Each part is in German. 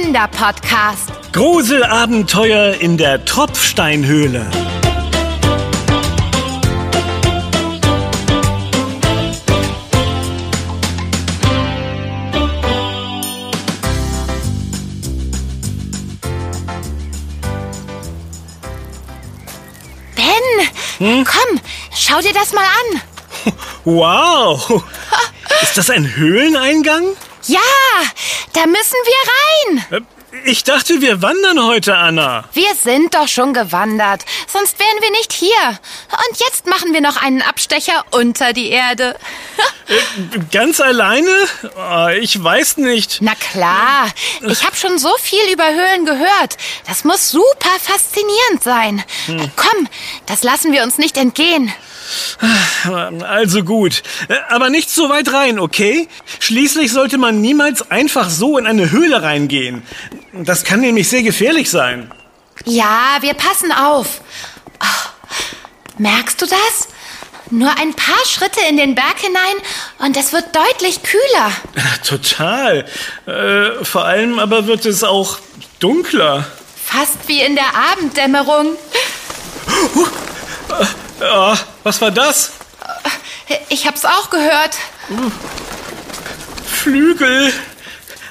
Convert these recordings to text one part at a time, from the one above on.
Kinderpodcast. Gruselabenteuer in der Tropfsteinhöhle. Ben, komm, schau dir das mal an. Wow! Ist das ein Höhleneingang? Ja, da müssen wir rein. Äh, Ich dachte, wir wandern heute, Anna. Wir sind doch schon gewandert, sonst wären wir nicht hier. Und jetzt machen wir noch einen Abstecher unter die Erde. Äh, Ganz alleine? Oh, ich weiß nicht. Na klar, ich habe schon so viel über Höhlen gehört. Das muss super faszinierend sein. Komm, das lassen wir uns nicht entgehen. Also gut. Aber nicht so weit rein, okay? Schließlich sollte man niemals einfach so in eine Höhle reingehen. Das kann nämlich sehr gefährlich sein. Ja, wir passen auf. Ah, merkst du das? Nur ein paar Schritte in den Berg hinein und es wird deutlich kühler. Total. Äh, vor allem aber wird es auch dunkler. Fast wie in der Abenddämmerung. Ja, was war das? Ich hab's auch gehört. Flügel.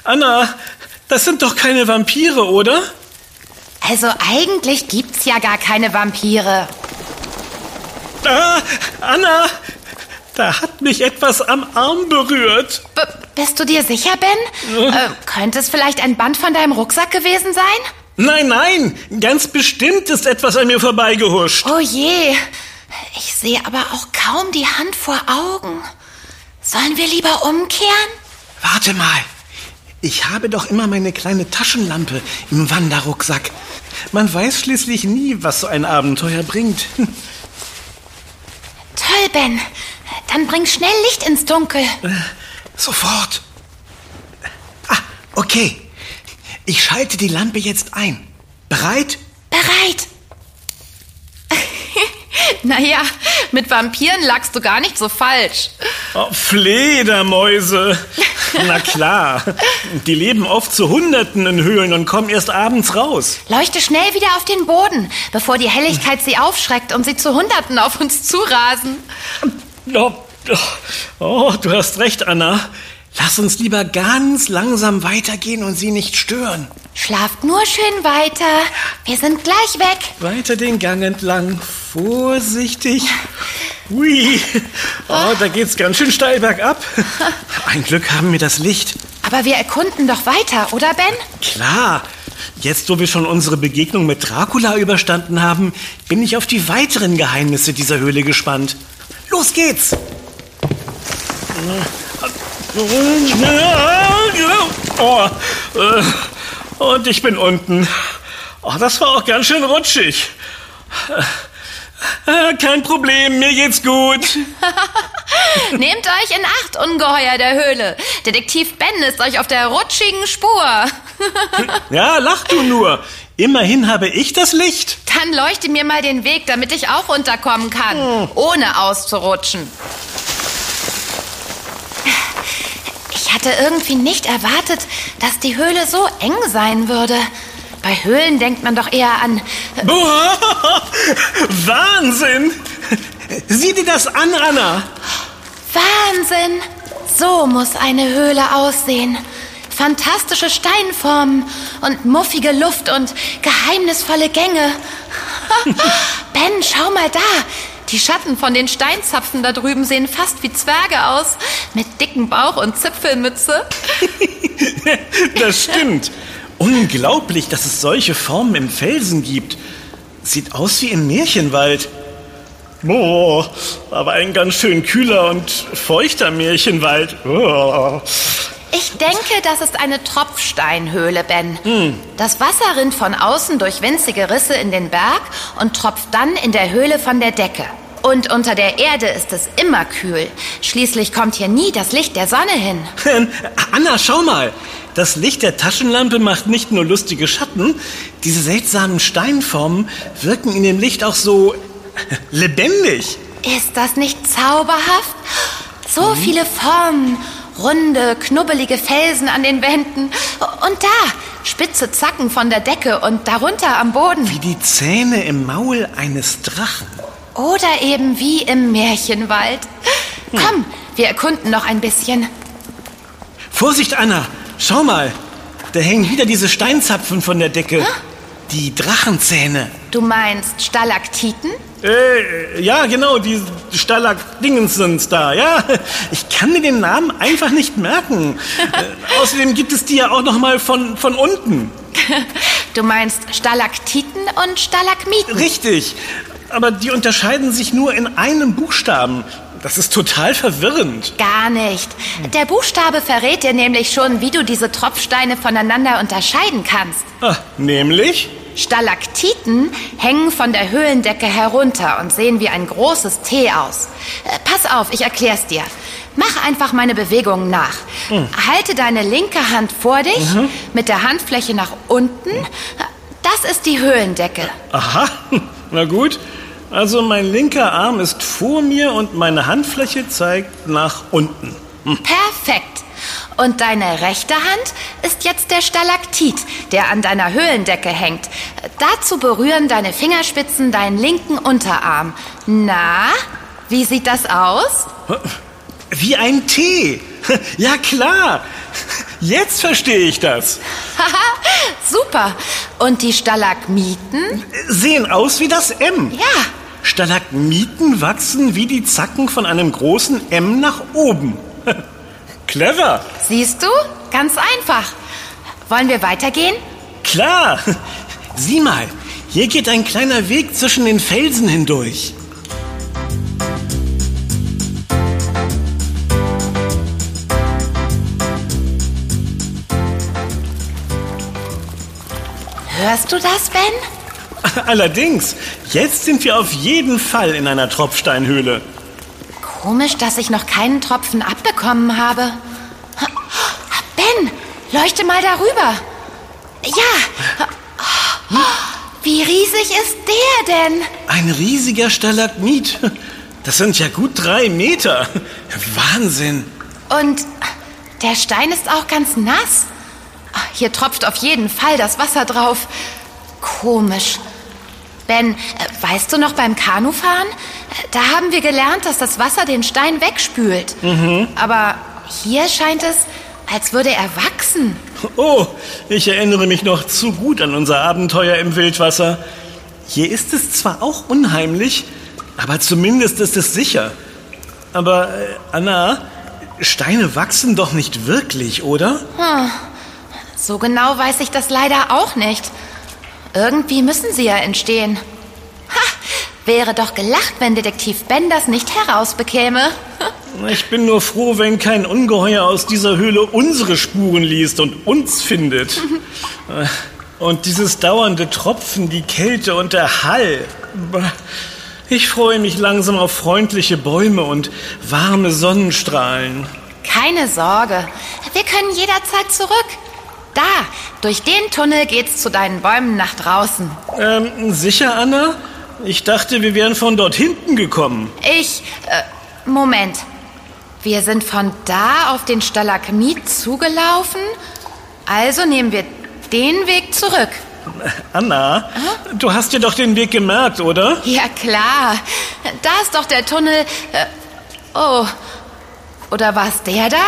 Anna, das sind doch keine Vampire, oder? Also eigentlich gibt's ja gar keine Vampire. Ah, Anna, da hat mich etwas am Arm berührt. B bist du dir sicher, Ben? Äh, könnte es vielleicht ein Band von deinem Rucksack gewesen sein? Nein, nein, ganz bestimmt ist etwas an mir vorbeigehuscht. Oh je. Ich sehe aber auch kaum die Hand vor Augen. Sollen wir lieber umkehren? Warte mal. Ich habe doch immer meine kleine Taschenlampe im Wanderrucksack. Man weiß schließlich nie, was so ein Abenteuer bringt. Toll, Ben. Dann bring schnell Licht ins Dunkel. Sofort. Ah, okay. Ich schalte die Lampe jetzt ein. Bereit? Bereit. naja, mit Vampiren lagst du gar nicht so falsch. Oh, Fledermäuse. Na klar. Die leben oft zu Hunderten in Höhlen und kommen erst abends raus. Leuchte schnell wieder auf den Boden, bevor die Helligkeit sie aufschreckt und sie zu Hunderten auf uns zurasen. Oh, oh, oh, du hast recht, Anna. Lass uns lieber ganz langsam weitergehen und sie nicht stören. Schlaft nur schön weiter. Wir sind gleich weg. Weiter den Gang entlang. Vorsichtig. Hui. Oh, da geht's ganz schön steil bergab. Ein Glück haben wir das Licht. Aber wir erkunden doch weiter, oder Ben? Klar. Jetzt, wo wir schon unsere Begegnung mit Dracula überstanden haben, bin ich auf die weiteren Geheimnisse dieser Höhle gespannt. Los geht's! Oh, äh, und ich bin unten. Oh, das war auch ganz schön rutschig. Äh, Kein Problem, mir geht's gut. Nehmt euch in Acht, Ungeheuer der Höhle. Detektiv Ben ist euch auf der rutschigen Spur. Ja, lach du nur. Immerhin habe ich das Licht. Dann leuchte mir mal den Weg, damit ich auch runterkommen kann, ohne auszurutschen. Ich hatte irgendwie nicht erwartet, dass die Höhle so eng sein würde. Bei Höhlen denkt man doch eher an. Boah, Wahnsinn! Sieh dir das an, Anna. Wahnsinn! So muss eine Höhle aussehen. Fantastische Steinformen und muffige Luft und geheimnisvolle Gänge. ben, schau mal da. Die Schatten von den Steinzapfen da drüben sehen fast wie Zwerge aus. Mit dicken Bauch und Zipfelmütze. Das stimmt. Unglaublich, dass es solche Formen im Felsen gibt. Sieht aus wie im Märchenwald. Boah, aber ein ganz schön kühler und feuchter Märchenwald. Oh. Ich denke, das ist eine Tropfsteinhöhle, Ben. Das Wasser rinnt von außen durch winzige Risse in den Berg und tropft dann in der Höhle von der Decke. Und unter der Erde ist es immer kühl. Schließlich kommt hier nie das Licht der Sonne hin. Anna, schau mal. Das Licht der Taschenlampe macht nicht nur lustige Schatten, diese seltsamen Steinformen wirken in dem Licht auch so lebendig. Ist das nicht zauberhaft? So viele Formen. Runde, knubbelige Felsen an den Wänden, Und da, spitze Zacken von der Decke und darunter am Boden. Wie die Zähne im Maul eines Drachen. Oder eben wie im Märchenwald. Komm, wir erkunden noch ein bisschen. Vorsicht, Anna! Schau mal! Da hängen wieder diese Steinzapfen von der Decke. Die Drachenzähne. Du meinst Stalaktiten? Äh, ja, genau, die Stalagdingens sind da, ja. Ich kann mir den Namen einfach nicht merken. äh, außerdem gibt es die ja auch noch mal von, von unten. Du meinst Stalaktiten und Stalagmiten? Richtig. Aber die unterscheiden sich nur in einem Buchstaben. Das ist total verwirrend. Gar nicht. Der Buchstabe verrät dir nämlich schon, wie du diese Tropfsteine voneinander unterscheiden kannst. Ah, nämlich? Stalaktiten hängen von der Höhlendecke herunter und sehen wie ein großes T aus. Äh, pass auf, ich erklär's dir. Mach einfach meine Bewegungen nach. Halte deine linke Hand vor dich mit der Handfläche nach unten. Das ist die Höhlendecke. Aha, na gut. Also mein linker Arm ist vor mir und meine Handfläche zeigt nach unten. Perfekt. Und deine rechte Hand ist jetzt der Stalaktit, der an deiner Höhlendecke hängt. Dazu berühren deine Fingerspitzen deinen linken Unterarm. Na, wie sieht das aus? Wie ein T. Ja klar. Jetzt verstehe ich das. Haha, super. Und die Stalagmiten? Sehen aus wie das M. Ja, Stalagmiten wachsen wie die Zacken von einem großen M nach oben. Clever. siehst du? Ganz einfach. Wollen wir weitergehen? Klar. Sieh mal, hier geht ein kleiner Weg zwischen den Felsen hindurch. Hörst du das, Ben? Allerdings, jetzt sind wir auf jeden Fall in einer Tropfsteinhöhle. Komisch, dass ich noch keinen Tropfen abbekommen habe. Ben, leuchte mal darüber. Ja. Wie riesig ist der denn? Ein riesiger Stalagmit. Das sind ja gut drei Meter. Wahnsinn. Und der Stein ist auch ganz nass. Hier tropft auf jeden Fall das Wasser drauf. Komisch. Ben, äh, weißt du noch beim Kanufahren? Äh, Da haben wir gelernt, dass das Wasser den Stein wegspült. Aber hier scheint es, als würde er wachsen. Oh, ich erinnere mich noch zu gut an unser Abenteuer im Wildwasser. Hier ist es zwar auch unheimlich, aber zumindest ist es sicher. Aber, äh, Anna, Steine wachsen doch nicht wirklich, oder? So genau weiß ich das leider auch nicht. Irgendwie müssen sie ja entstehen. Ha, wäre doch gelacht, wenn Detektiv Ben das nicht herausbekäme. Ich bin nur froh, wenn kein Ungeheuer aus dieser Höhle unsere Spuren liest und uns findet. Und dieses dauernde Tropfen, die Kälte und der Hall. Ich freue mich langsam auf freundliche Bäume und warme Sonnenstrahlen. Keine Sorge, wir können jederzeit zurück. Da, durch den Tunnel geht's zu deinen Bäumen nach draußen. Ähm, sicher, Anna? Ich dachte, wir wären von dort hinten gekommen. Ich, äh, Moment. Wir sind von da auf den Stalagmit zugelaufen, also nehmen wir den Weg zurück. Anna, du hast dir doch den Weg gemerkt, oder? Ja klar, da ist doch der Tunnel. Äh, oh, oder war es der da?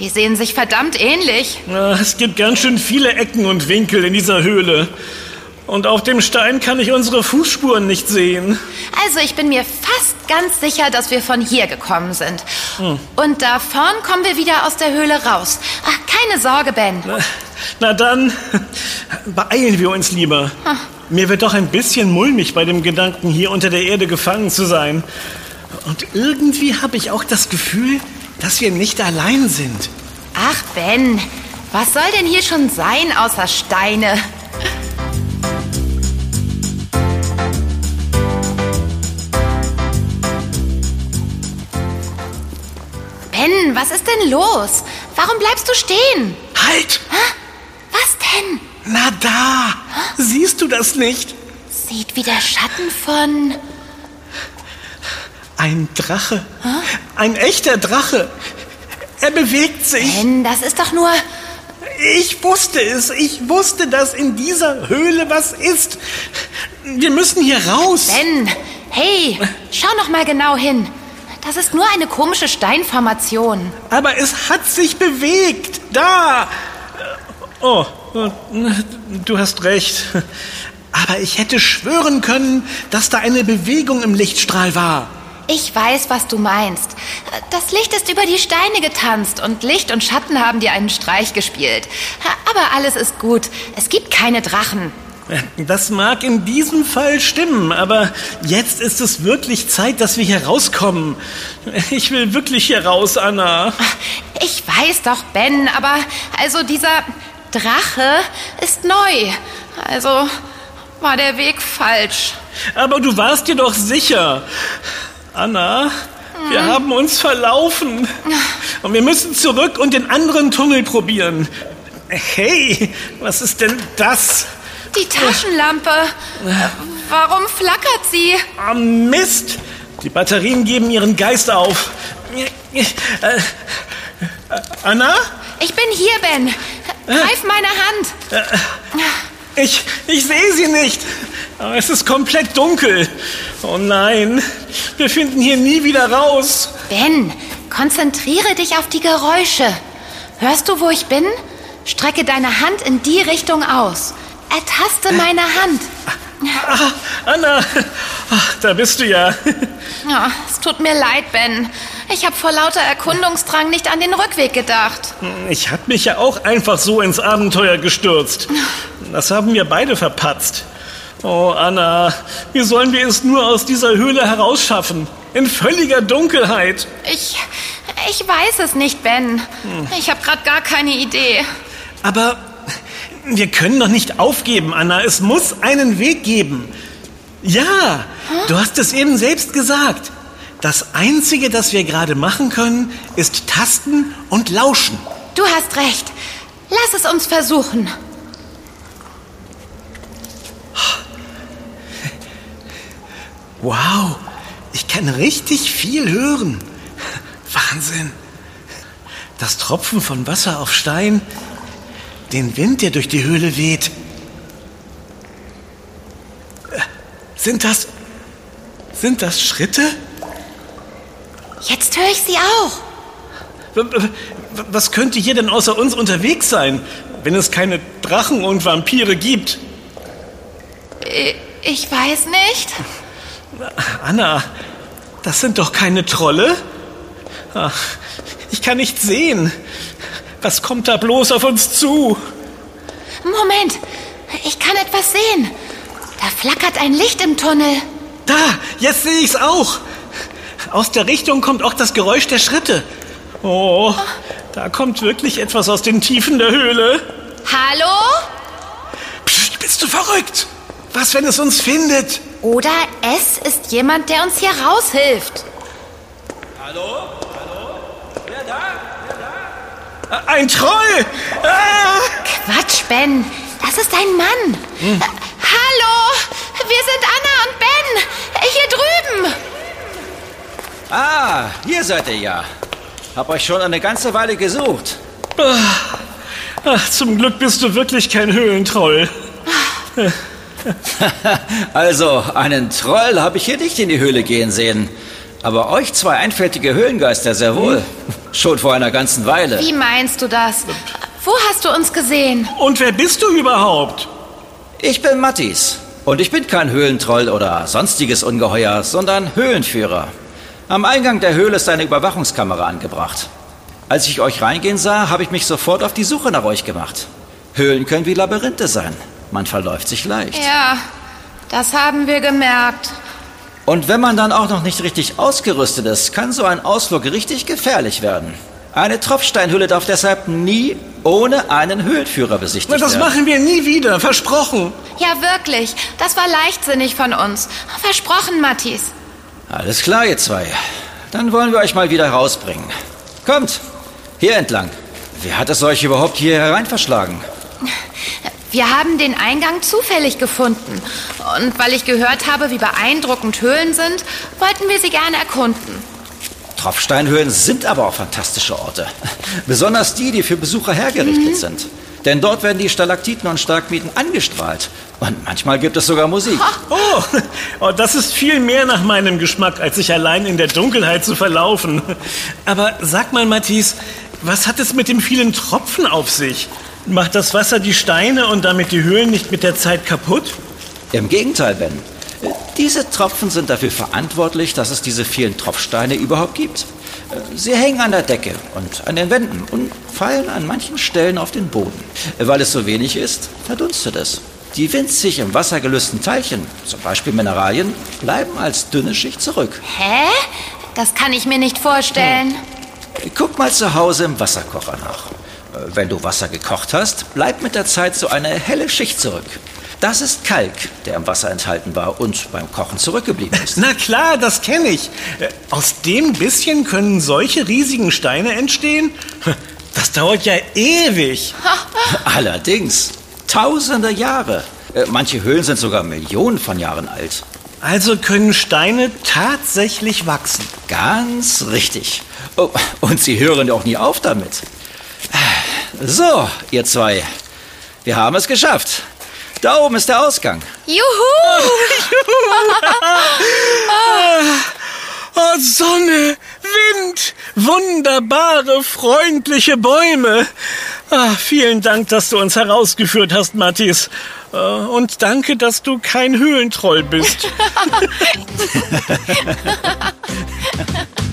Die sehen sich verdammt ähnlich. Ja, Es gibt ganz schön viele Ecken und Winkel in dieser Höhle. Und auf dem Stein kann ich unsere Fußspuren nicht sehen. Also ich bin mir fast ganz sicher, dass wir von hier gekommen sind. Und da vorn kommen wir wieder aus der Höhle raus. Ach, keine Sorge, Ben. Na dann, beeilen wir uns lieber. Mir wird doch ein bisschen mulmig bei dem Gedanken, hier unter der Erde gefangen zu sein. Und irgendwie habe ich auch das Gefühl, dass wir nicht allein sind. Ach, Ben, was soll denn hier schon sein außer Steine? Ben, was ist denn los? Warum bleibst du stehen? Halt! Was denn? Na da! Siehst du das nicht? Sieht wie der Schatten von... Ein Drache. Ein echter Drache. Er bewegt sich. Ben, das ist doch nur... Ich wusste es. Ich wusste, dass in dieser Höhle was ist. Wir müssen hier raus. Ben, hey, schau noch mal genau hin. Das ist nur eine komische Steinformation. Aber es hat sich bewegt. Da. Oh, du hast recht. Aber ich hätte schwören können, dass da eine Bewegung im Lichtstrahl war. Ich weiß, was du meinst. Das Licht ist über die Steine getanzt und Licht und Schatten haben dir einen Streich gespielt. Aber alles ist gut. Es gibt keine Drachen. Das mag in diesem Fall stimmen, aber jetzt ist es wirklich Zeit, dass wir hier rauskommen. Ich will wirklich hier raus, Anna. Ich weiß doch, Ben, aber also dieser Drache ist neu. Also war der Weg falsch. Aber du warst dir doch sicher. Anna, wir haben uns verlaufen. Und wir müssen zurück und den anderen Tunnel probieren. Hey, was ist denn das? Die Taschenlampe. Warum flackert sie? Oh, Mist! Die Batterien geben ihren Geist auf. Äh, Anna? Ich bin hier, Ben. Greif meine Hand. Ich, ich sehe sie nicht. Es ist komplett dunkel. Oh nein, wir finden hier nie wieder raus. Ben, konzentriere dich auf die Geräusche. Hörst du, wo ich bin? Strecke deine Hand in die Richtung aus. Ertaste meine Hand. Ah, Anna, Ach, da bist du ja. Ja, es tut mir leid, Ben. Ich habe vor lauter Erkundungsdrang nicht an den Rückweg gedacht. Ich hab mich ja auch einfach so ins Abenteuer gestürzt. Das haben wir beide verpatzt. Oh, Anna, wie sollen wir es nur aus dieser Höhle herausschaffen? In völliger Dunkelheit. Ich, ich weiß es nicht, Ben. Ich habe gerade gar keine Idee. Aber wir können doch nicht aufgeben, Anna. Es muss einen Weg geben. Ja, du hast es eben selbst gesagt. Das Einzige, das wir gerade machen können, ist tasten und lauschen. Du hast recht. Lass es uns versuchen. Wow, ich kann richtig viel hören. Wahnsinn. Das Tropfen von Wasser auf Stein, den Wind, der durch die Höhle weht. Äh, Sind das. Sind das Schritte? Jetzt höre ich sie auch. Was könnte hier denn außer uns unterwegs sein, wenn es keine Drachen und Vampire gibt? I- Ich weiß nicht. Anna, das sind doch keine Trolle? Ach, ich kann nicht sehen. Was kommt da bloß auf uns zu? Moment, ich kann etwas sehen. Da flackert ein Licht im Tunnel. Da, jetzt sehe ich's auch. Aus der Richtung kommt auch das Geräusch der Schritte. Oh, da kommt wirklich etwas aus den Tiefen der Höhle. Hallo? Psst, bist du verrückt? Was, wenn es uns findet? Oder es ist jemand, der uns hier raushilft. Ein Troll! Ah! Quatsch, Ben. Das ist ein Mann. Äh, hallo? Wir sind Anna und Ben. Hier drüben. Ah, hier seid ihr ja. Hab euch schon eine ganze Weile gesucht. Ach, zum Glück bist du wirklich kein Höhlentroll. Also, einen Troll habe ich hier nicht in die Höhle gehen sehen. Aber euch zwei einfältige Höhlengeister sehr wohl. Schon vor einer ganzen Weile. Wie meinst du das? Wo hast du uns gesehen? Und wer bist du überhaupt? Ich bin Mattis. Und ich bin kein Höhlentroll oder sonstiges Ungeheuer, sondern Höhlenführer. Am Eingang der Höhle ist eine Überwachungskamera angebracht. Als ich euch reingehen sah, habe ich mich sofort auf die Suche nach euch gemacht. Höhlen können wie Labyrinthe sein. Man verläuft sich leicht. Ja, das haben wir gemerkt. Und wenn man dann auch noch nicht richtig ausgerüstet ist, kann so ein Ausflug richtig gefährlich werden. Eine Tropfsteinhöhle darf deshalb nie ohne einen Höhlenführer besichtigt Na, das werden. machen wir nie wieder, versprochen. Ja, wirklich. Das war leichtsinnig von uns. Versprochen, Matthias. Alles klar, ihr zwei. Dann wollen wir euch mal wieder rausbringen. Kommt, hier entlang. Wer hat es euch überhaupt hier herein verschlagen? Wir haben den Eingang zufällig gefunden. Und weil ich gehört habe, wie beeindruckend Höhlen sind, wollten wir sie gerne erkunden. Tropfsteinhöhlen sind aber auch fantastische Orte. Besonders die, die für Besucher hergerichtet sind. Denn dort werden die Stalaktiten und Stalagmiten angestrahlt. Und manchmal gibt es sogar Musik. Oh, oh, das ist viel mehr nach meinem Geschmack, als sich allein in der Dunkelheit zu verlaufen. Aber sag mal, Matthias, was hat es mit dem vielen Tropfen auf sich? Macht das Wasser die Steine und damit die Höhlen nicht mit der Zeit kaputt? Im Gegenteil, Ben. Diese Tropfen sind dafür verantwortlich, dass es diese vielen Tropfsteine überhaupt gibt. Sie hängen an der Decke und an den Wänden und fallen an manchen Stellen auf den Boden. Weil es so wenig ist, verdunstet es. Die winzig im Wasser gelösten Teilchen, zum Beispiel Mineralien, bleiben als dünne Schicht zurück. Hä? Das kann ich mir nicht vorstellen. Guck mal zu Hause im Wasserkocher nach. Wenn du Wasser gekocht hast, bleibt mit der Zeit so eine helle Schicht zurück. Das ist Kalk, der im Wasser enthalten war und beim Kochen zurückgeblieben ist. Na klar, das kenne ich. Äh, Aus dem bisschen können solche riesigen Steine entstehen? Das dauert ja ewig. Allerdings, tausende Jahre. Äh, Manche Höhlen sind sogar Millionen von Jahren alt. Also können Steine tatsächlich wachsen. Ganz richtig. Oh, und sie hören auch nie auf damit. So, ihr zwei. Wir haben es geschafft. Da oben ist der Ausgang. Juhu! Oh, Sonne, Wind, wunderbare, freundliche Bäume. Ah, vielen Dank, dass du uns herausgeführt hast, Matthias. Äh, Und danke, dass du kein Höhlentroll bist.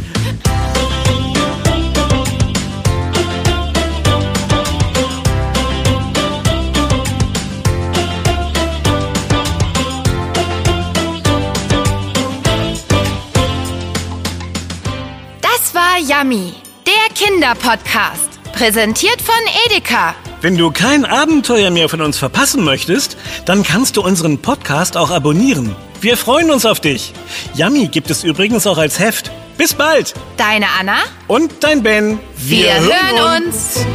Yummy, der Kinderpodcast. Präsentiert von Edeka. Wenn du kein Abenteuer mehr von uns verpassen möchtest, dann kannst du unseren Podcast auch abonnieren. Wir freuen uns auf dich. Yummy gibt es übrigens auch als Heft. Bis bald. Deine Anna. Und dein Ben. Wir, hören uns.